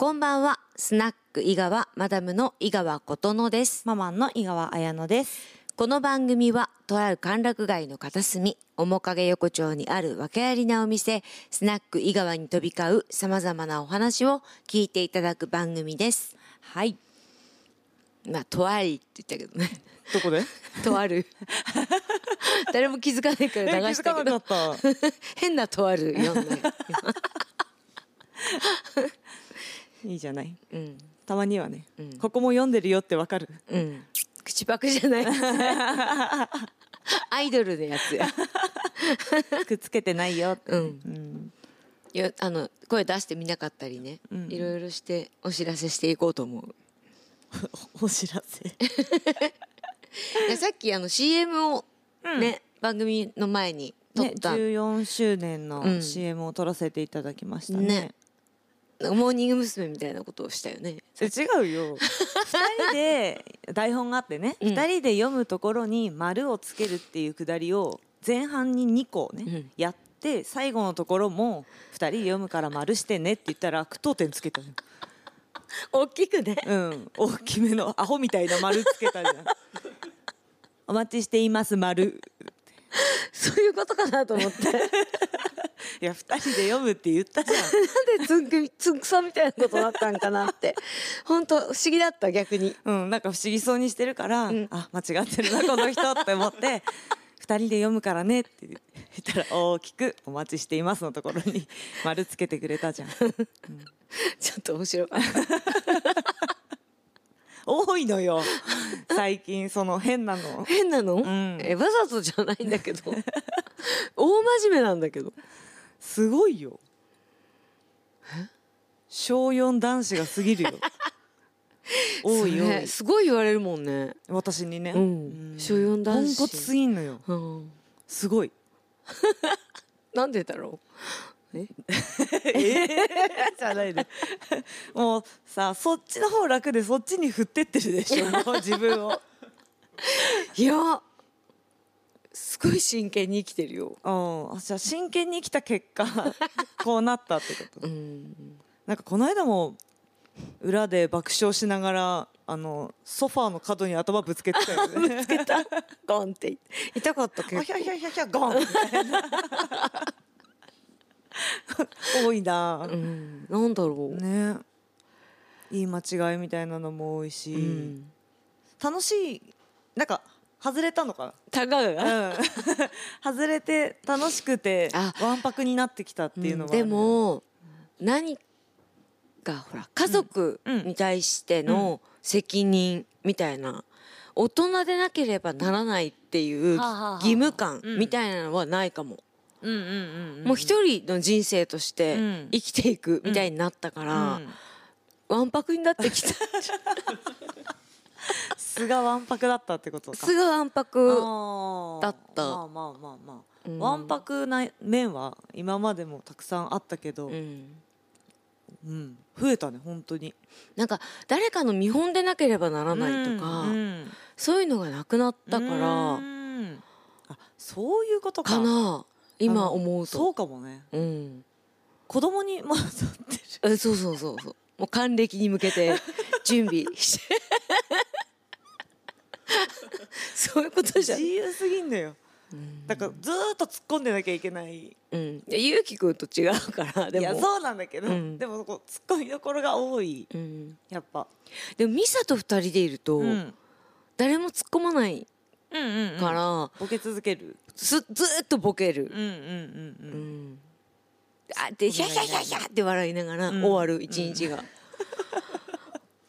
こんばんは、スナック井川マダムの井川琴乃です。ママンの井川彩乃です。この番組は、とある歓楽街の片隅、面影横丁にある訳ありなお店、スナック井川に飛び交う様々なお話を聞いていただく番組です。はい。まあ、とありって言ったけどね。どこで？とある。誰も気づかないから流したけど、った。変なとある読んだよ。いいじゃない。うん。たまにはね、うんここも読んでるよってわかる。うん。口パクじゃない。アイドルのやつや。くっつけてないよ。うん。うん。いやあの声出してみなかったりね、うんいろいろしてお知らせしていこうと思う お知らせ。さっきあの CM をね、番組の前に撮ね、った、14周年うんの CM を撮らせていただきましたね。ねモーニング娘。みたいなことをしたよねえ違うよ。二人で 台本があってね、うん二、人で読むところに丸をつけるっていうくだりを前半に2個ね、うんやって最後のところも二人で読むから丸してねって言ったら句読点つけたの。大きくねうん、大きめのアホみたいな丸つけたじゃん。お待ちしています丸。そういうことかなと思って。な んいや二人で読むって言ったじゃん。でつんくつんくさみたいなことだったんかなって。本当不思議だった逆に。うん、なんか不思議そうにしてるから、ん。あ間違ってるなこの人って思って 二人で読むからねって言ったら大きく「お待ちしています」のところに丸つけてくれたじゃん。ちょっと面白かった多いのよ最近その変なの。変なの、んえわざとじゃないんだけど 大真面目なんだけどすごいよ。小4男子が過ぎるよ。多いそよ。れすごい言われるもんね私にね。うん小四男子ポンコツすぎんのよ。うんすごい。なんでだろう？じゃないで。もうさ、そっちの方楽でそっちに振ってってるでしょ、もう自分を。いやすごい真剣に生きてるようん。じゃあ真剣に生きた結果、こうなったってこと？うんなんかこの間も、裏で爆笑しながら、あの、ソファーの角に頭ぶつけてたよね。ぶつけた。ゴンって痛かったあ結構ひゃひゃひゃひゃ、ゴンみたいな。多いな、うん。なんだろう、ね。いい間違いみたいなのも多いし、うん。楽しいなんか外れたのかな、う。ん、外れて楽しくてあ。わんぱくになってきたっていうのはある、でも何かほら家族うん。に対しての責任みたいな、大人でなければならないっていう義務感うん。みたいなのはないかも、うんうんうんうんもう一人の人生としてうん。生きていくみたいになったから、うん。わんぱくになってきた。素がわんぱくだったってことか。すがわんぱくだった。まあまあまあまあ、うん。わんぱくな面は今までもたくさんあったけど、ううんん。増えたね本当に。なんか誰かの見本でなければならないとか、うんうん。そういうのがなくなったから、うん。あそういうことか。かな今思うと。そうかもね。うん。子供にまだってる。えそうそうそうそう。もう還暦に向けて 準備して。そういうことじゃん。自由すぎんのよ。だからずーっと突っ込んでなきゃいけない。うん。でゆうきくんと違うからでも。いやそうなんだけど、うん。でもこう突っ込みどころが多い。うん、やっぱ、でもミサと二人でいると、うん、誰も突っ込まないうんうんうん。から、ボケ続けるずっとボケる。うんうんうんううん。んあでヒャヒャヒャヒャって笑いながらうん終わる一日が、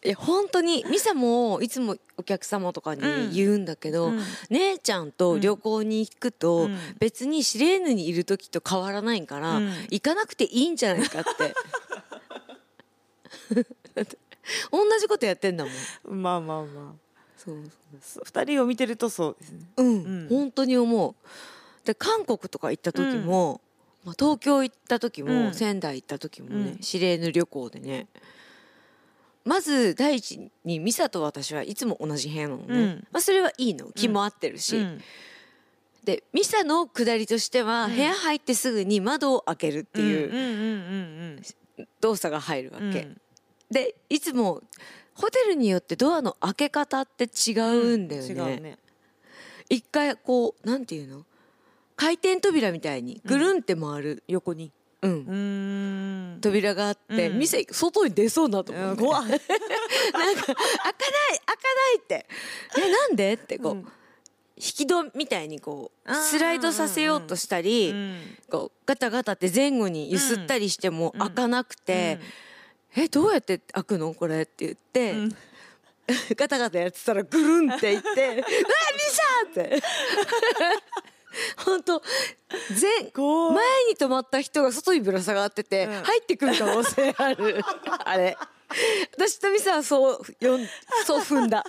いや本当にミサもいつもお客様とかに言うんだけど、うん。姉ちゃんと旅行に行くと、うん。別にシレーヌにいる時と変わらないから、うん。行かなくていいんじゃないかって。同じことやってんだもん。まあまあまそうそうあそう。二人を見てるとそうですね。うん、うん。本当に思う。で韓国とか行った時も、まあ、東京行った時も、うん。仙台行った時もね、うん。シレーヌ旅行でね。まず第一にミサと私はいつも同じ部屋なのね、うん。まあ、それはいいの。気も合ってるし、うん。でミサの下りとしては、部屋入ってすぐに窓を開けるっていううんうんうんうん。動作が入るわけ、うん。でいつもホテルによってドアの開け方って違うんだよね,、違うね。一回こうなんていうの？回転扉みたいにぐるんって回る、横に。うん。うーん。扉があって、うん。店外に出そうになと思って、うん怖い。なんか開かない開かないって。えなんで？ってこう、うん。引き戸みたいにこうスライドさせようとしたり、うん。こうガタガタって前後に揺すったりしてもうん。開かなくて「えどうやって開くの？これ」って言って、うん。ガタガタやってたらぐるんっていって「うわミサ!」って。本当前前に止まった人が外にぶら下がってて、うん。入ってくる可能性ある。あれ。私とミサはそうよんそう踏んだ。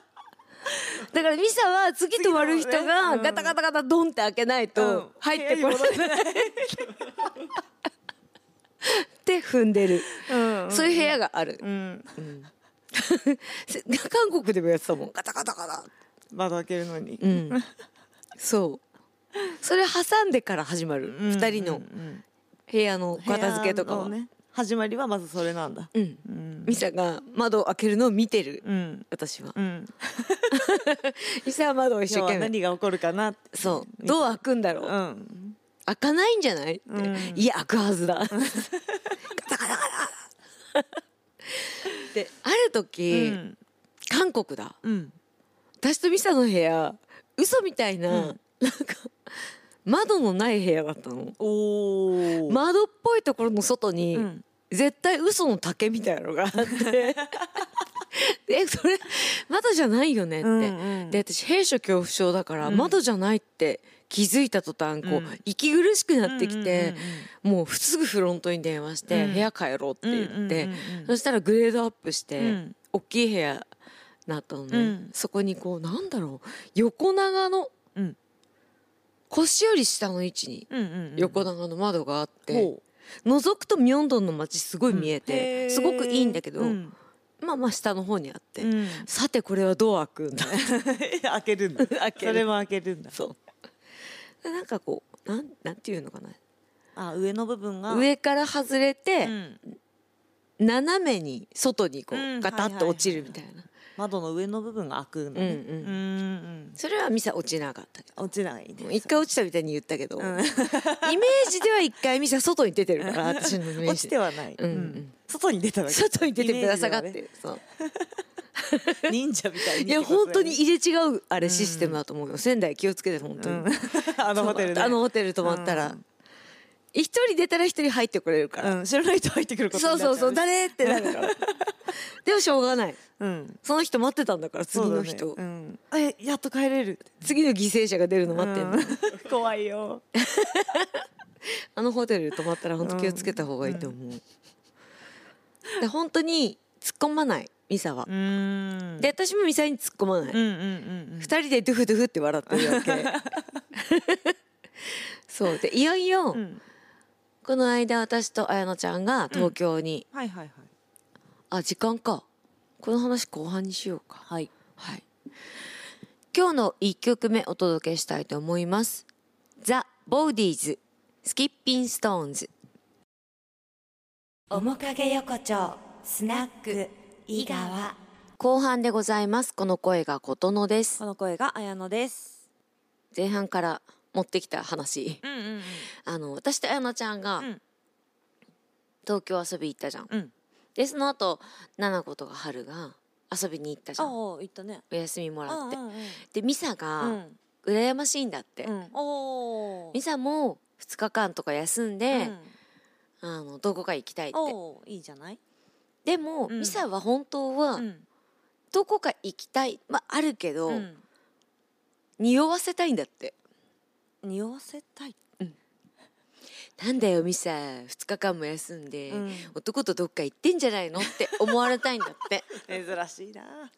だからミサは次止まる人次がガタガタガタドンって開けないと入ってこない、って踏んでる、うん。そういう部屋がある、うん。韓国でもやってたもん。ガタガタガタ。窓開けるのに。うん。そう。それ挟んでから始まる、うん二人のうんうん。部屋の片付けとかは、ね。始まりはまずそれなんだ。うん。うん。ミサが窓を開けるのを見てる。うん私は。うん。ミサは窓を一生懸命。何が起こるかなそう。どう開くんだろう、うん開かないんじゃない？って、うん。いや開くはずだ。ガタガタガタである時、うん。韓国だ。うん。私とミサの部屋嘘みたいな、うん。なんか窓のない部屋だったの。窓っぽいところの外に、うん。絶対嘘の竹みたいなのがあって。えそれ窓じゃないよねって、うんうん。で私閉所恐怖症だから、うん。窓じゃないって気づいた途端こう、うん。息苦しくなってきて、うんもうすぐフロントに電話して、うん。部屋帰ろうって言って、そしたらグレードアップして、うん。大きい部屋なったのね、うん。そこにこうなんだろう横長のうん。腰より下の位置に横長の窓があって、ほ覗くとミョンドンの街すごい見えうて、すごくいいんだけど、うん。まあまあ下の方にあって、うん。さてこれはどう開くんだ 開けるんだ。それも開けるんだ。そう。でなんかこうなんなんていうのかな。あ上の部分が。上から外れて、うん。斜めに外にこう、うんガタッと落ちるみたいな、窓の上の部分が開くんだねうん。うんそれはミサ落ちなかったけ落ちない一回落ちたみたいに言ったけど、うん。イメージでは一回ミサ外に出てるから私のイメージ。落ちてはない、うんうん。外に出ただけ。外に出てぶら下がって、そう 忍者みたいに。いや本当に入れ違うあれシステムだと思うよ、仙台気をつけて本当に、うん。あのホテルであのホテル泊まったら。うん。一、人出たら一人入ってくれるから、うん知らない人入ってくることそうそうそうだ誰ってなるから。でもしょうがない。うん。その人待ってたんだから次の人、ね。うん。えやっと帰れる。次の犠牲者が出るの待ってんの、うん。怖いよ。あのホテル泊まったら本当気をつけた方がいいと思う、で本当に突っ込まないミサは、うん。で私もミサに突っ込まない、うんうんうんうん。二人でドゥフドゥフって笑ってるわけ。そう。でいよいよ、うん。この間私と綾乃ちゃんが東京に、はいはいはい。あ時間か。この話後半にしようか。はい。はい。今日の一曲目お届けしたいと思います。ザ・ボーディーズスキッピンストーンズ面影横丁スナック井川。後半でございます。この声が琴乃です。この声が綾乃です。前半から持ってきた話。うんうんうん。あの私と綾乃ちゃんがうん。東京遊び行ったじゃん、うん。でその後奈々子とか春が遊びに行ったじゃん。ああ言ったね。お休みもらって。うんうんでミサうがん。羨ましいんだって、うん。ミサも2日間とか休んで、うん。あのどこか行きたいって。いいじゃない？でも、うん。ミサは本当はうん。どこか行きたい。まああるけど、うん。匂わせたいんだって。匂わせたい？なんだよミサ。2日間も休んで、うん。男とどっか行ってんじゃないのって思われたいんだって。珍しいな。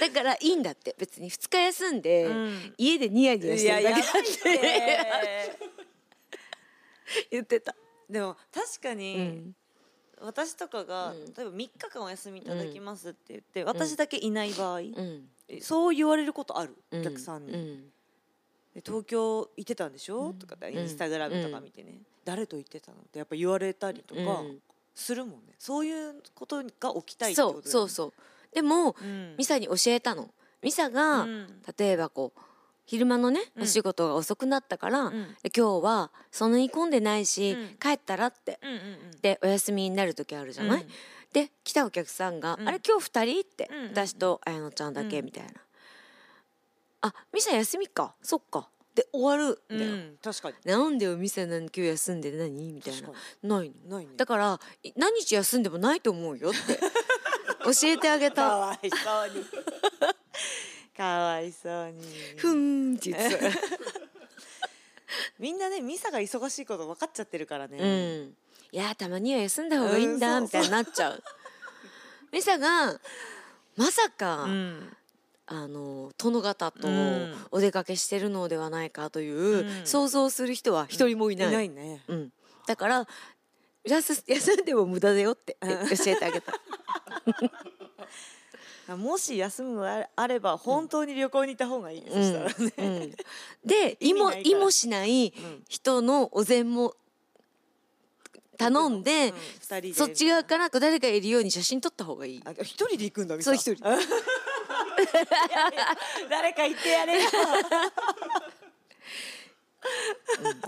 だからいいんだって。別に2日休んで、うん。家でニヤニヤしてるだけだって。言ってた、でも確かうに、ん私とかが、うん。例えば3日間お休みいただきますって言って、私だけいない場合、うん、そう言われることある、うん。お客さんに、東京行ってたんでしょ、うん。とかインスタグラムとか見てね、誰と行ってたの？ってやっぱ言われたりとか、うん。するもんね。そういうことが起きたいってそうことだよね。そうそう。でも、うん。ミサに教えたの。ミサが、うん。例えばこう昼間のね、うん。お仕事が遅くなったから、ん。で今日はそんなに混んでないし、うん。帰ったらって、うんうんうん。でお休みになる時あるじゃない、うんで来たお客さんが「うん。あれ今日2人?」って、うんうん私と綾乃ちゃんだけ、うん。みたいな「あミサ休みか。そっか」で終わるんだよ、うん。確かに。なんでよミサなん今日休んで何？みたいな。ないの。にないね。だからい何日休んでもないと思うよって。教えてあげかたわいそうにかわいそうに。ふーんって言ってたみんなねミサが忙しいこと分かっちゃってるからね、うん、いやたまには休んだ方がいいんだ、うんみたいになっちゃう。ミサがまさか、うん。あの殿方とうん。お出かけしてるのではないかという、うん。想像する人は一人もいいない。ないね。うん、だから休休んでも無駄だよって教えてあげた。もし休むのであれば本当に旅行に行った方がいい、そしたらね、うん。うんで 意も意もしない人のお膳も頼んで、うん。で。そっち側から誰かいるように写真撮った方がいい。あ一人で行くんだミサそう一人。誰か行ってやれよ。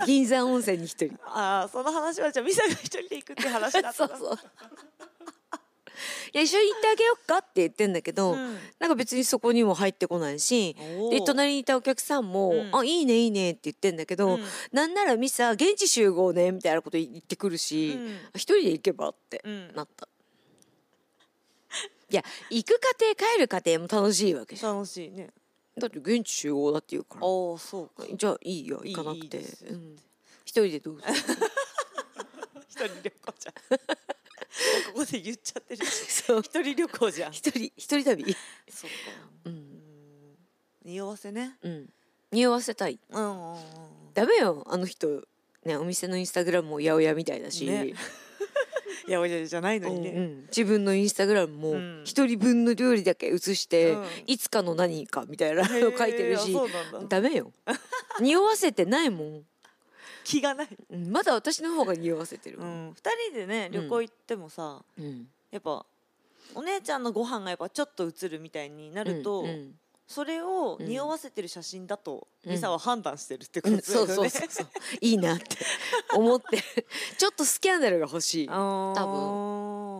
銀山温泉に一人。ああその話はじゃあミサが一人で行くって話だったな そうそう。いや一緒に行ってあげようかって言ってんだけど、うん。なんか別にそこにも入ってこないしで隣にいたお客さんも「うんあいいねいいね」って言ってんだけど、うん。なんならミサ現地集合ねみたいなこと言ってくるし、うん。一人で行けばってうん。なった。いや行く過程帰る過程も楽しいわけじゃん。楽しいね。だって現地集合だって言うから。ああそうか。じゃあいいよ行かなくて。いいうん。一人でどうぞ 一人旅行じゃんここで言っちゃってる。しそう。一人旅行じゃん。一人一人旅。そうか。うん。匂わせね。うん。匂わせたい。うんうんうん。ダメよ。あの人ねお店のインスタグラムも八百屋みたいだし、ね。いやおじゃじゃないのにね、うんうん。自分のインスタグラムもうん。一人分の料理だけ写して、うん。いつかの何かみたいなのを書いてるし。ダメよ。匂わせてないもん、気がない、うんまだ私の方が匂わせてる。うもん、ん、二人でね旅行行ってもさ、うん。やっぱお姉ちゃんのご飯がやっぱちょっと映るみたいになると、うんうん。それをうん。匂わせてる写真だと、うん。ミサは判断してるってこうんとだよね。そうそうそうそう。いいなって 思って。ちょっとスキャンダルが欲しい。多分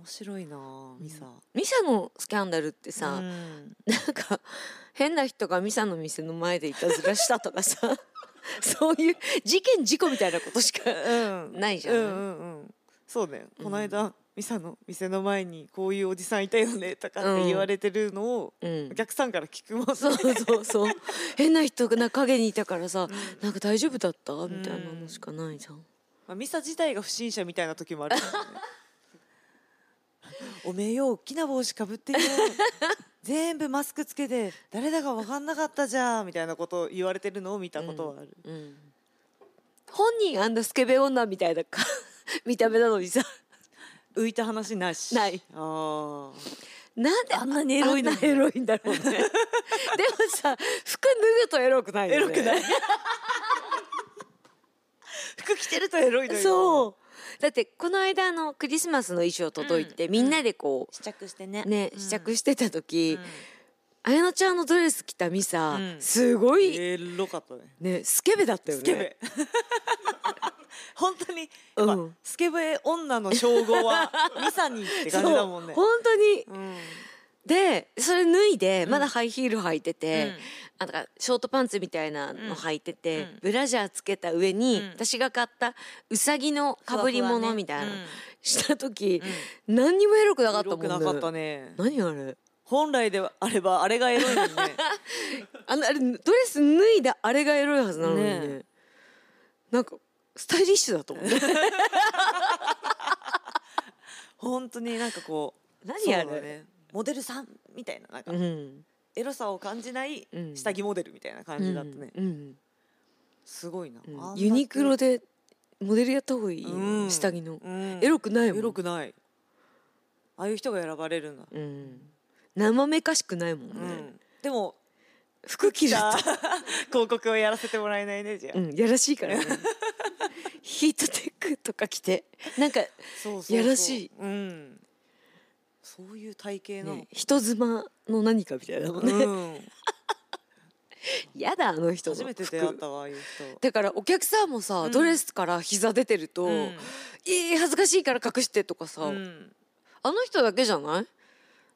面白いなミサ。ミサのスキャンダルってさ、うん。なんか変な人がミサの店の前でいたずらしたとかさ そういう事件事故みたいなことしかうん。ないじゃんうんうんうん。そうね。この間、ミサの店の前にこういうおじさんいたよねとかって言われてるのを、うん。お客さんから聞くもんね。そうそうそう。変な人が影にいたからさ、なんか大丈夫だった？みたいなのしかないじゃん、まあ、ミサ自体が不審者みたいな時もあるね。おめえよ大きな帽子かぶってよ全部マスクつけて誰だか分かんなかったじゃんみたいなことを言われてるのを見たことはある、うん本人あんなスケベ女みたいなか 見た目なのにさ。浮いた話なし。ない。あー。なんであんなにエロいなエロいんだろうね。でもさ服脱ぐとエロくないよね。エロくない服着てるとエロいのよ。そうだってこの間あのクリスマスの衣装届いて、みんなでこ試着してね。うね試着してた時、うん。綾乃ちゃんのドレス着たミサ、うん。すごい、エロかったね。ねスケベだったよね。スケベ。本当にうん。スケベ女の称号はミサにって感じだもんね。本当にうんでまだハイヒール履いてて、うん。あなんかショートパンツみたいなの履いてて、うん。ブラジャーつけた上に、うん。私が買ったうさぎのかぶり物みたいなねした時、何にもエロくなかったエロもんね。くなかったね。何あれ？本来であればあれがエロいのにね。あのあれドレス脱いだあれがエロいはずなのにね。ねなんかスタイリッシュだと思う。本当になんかこう 何そうあれだねモデルさんみたいななんかうん。エロさを感じないうん。下着モデルみたいな感じだったね、すごいな、ユニクロでモデルやった方がいい下着の、うん。エロくないもん。エロくない。ああいう人が選ばれるんだ、うん。生めかしくないもんね、うん。でも服着る 広告をやらせてもらえないねじゃあ、うん、やらしいからね。ヒートテックとか着て。なんかやらしい。うんそういう体型の、ね人妻の何かみたいなもんね、うん。やだあの人の初めて出会ったわああいう人。だからお客さんもさ、うん。ドレスから膝出てると「うん。えー、恥ずかしいから隠して」とかさ、うん。あの人だけじゃない？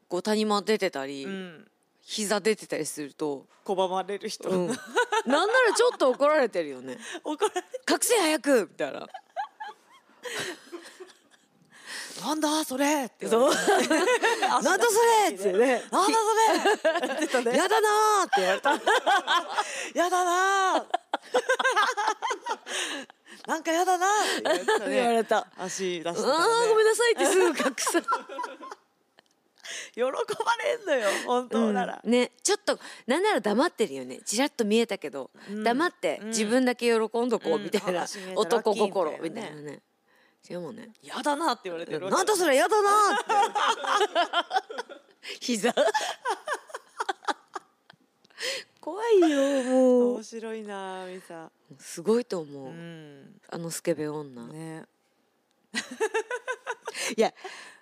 こう谷間出てたり、うん。膝出てたりすると、拒まれる人、うん、なんならちょっと怒られてるよね。怒られ「隠せ早く!」みたいななんだそれってそう。足 なんだそれ!」ってね。なんだそれやだなーって言われた。やだなー。なんかやだなーって言われてたね。言われた。足出してたね。ーごめんなさいってすぐ隠さ喜ばれんのよ本当なら、ねちょっとなんなら黙ってるよね。ちらっと見えたけど、うん。黙ってうん自分だけ喜んどこうみたいな、うん。男心みたいなね違うもんね。やだなって言われてるなんだそれやだなーって。膝。怖いよもう。面白いなミサ。すごいと思う、うん。あのスケベ女、ね。いや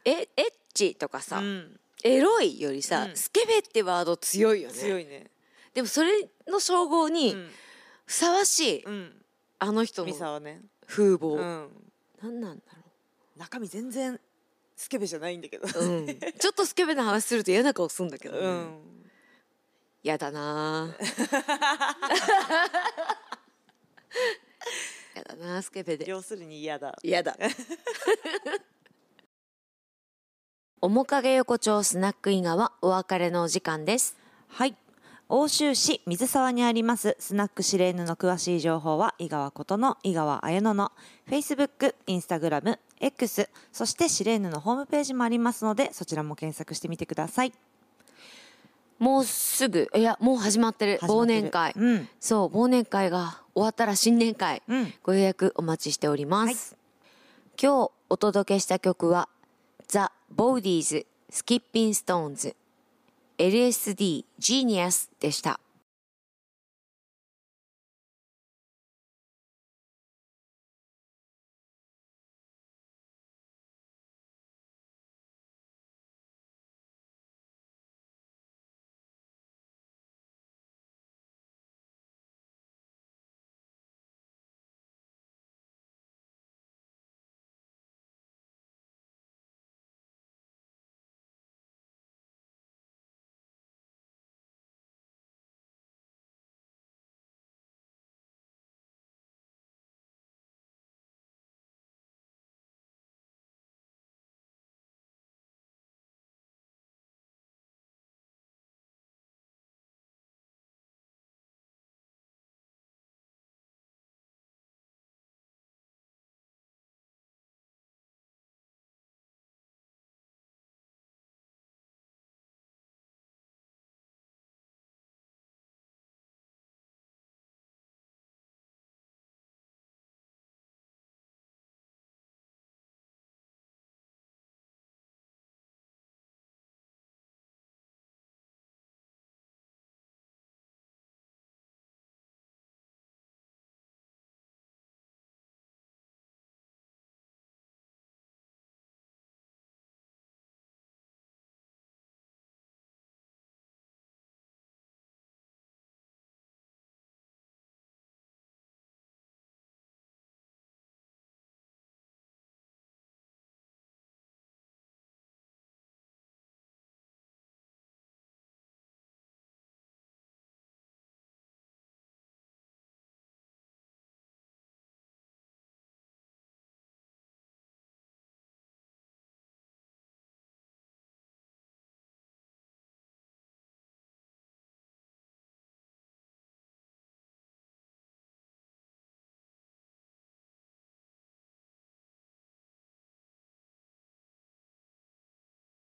えエッチとかさ、うん。エロいよりさ、うん。スケベってワード強いよね。強いね。でもそれの称号うにん。ふさわしい、うん。あの人ミの風貌、うんなんなんだ中身全然スケベじゃないんだけど。ろう、うん、ちょっとスケベな話すると嫌な顔するんだけど、ね。うん。やだな。ー やだなースケベで。要するに嫌だ。嫌だ。面影横丁スナック伊賀はお別れのお時間です。はい奥州市水沢にありますスナックシレーヌの詳しい情報は井川ことの井川綾乃の Facebook、Instagram、X そしてシレーヌのホームページもありますのでそちらも検索してみてください。もうすぐいやもう始まってる。忘年会、うん。そう忘年会が終わったら新年会、うん。ご予約お待ちしております、今日お届けした曲はザ・ボーディーズスキッピンストーンズ LSD ジーニアスでした。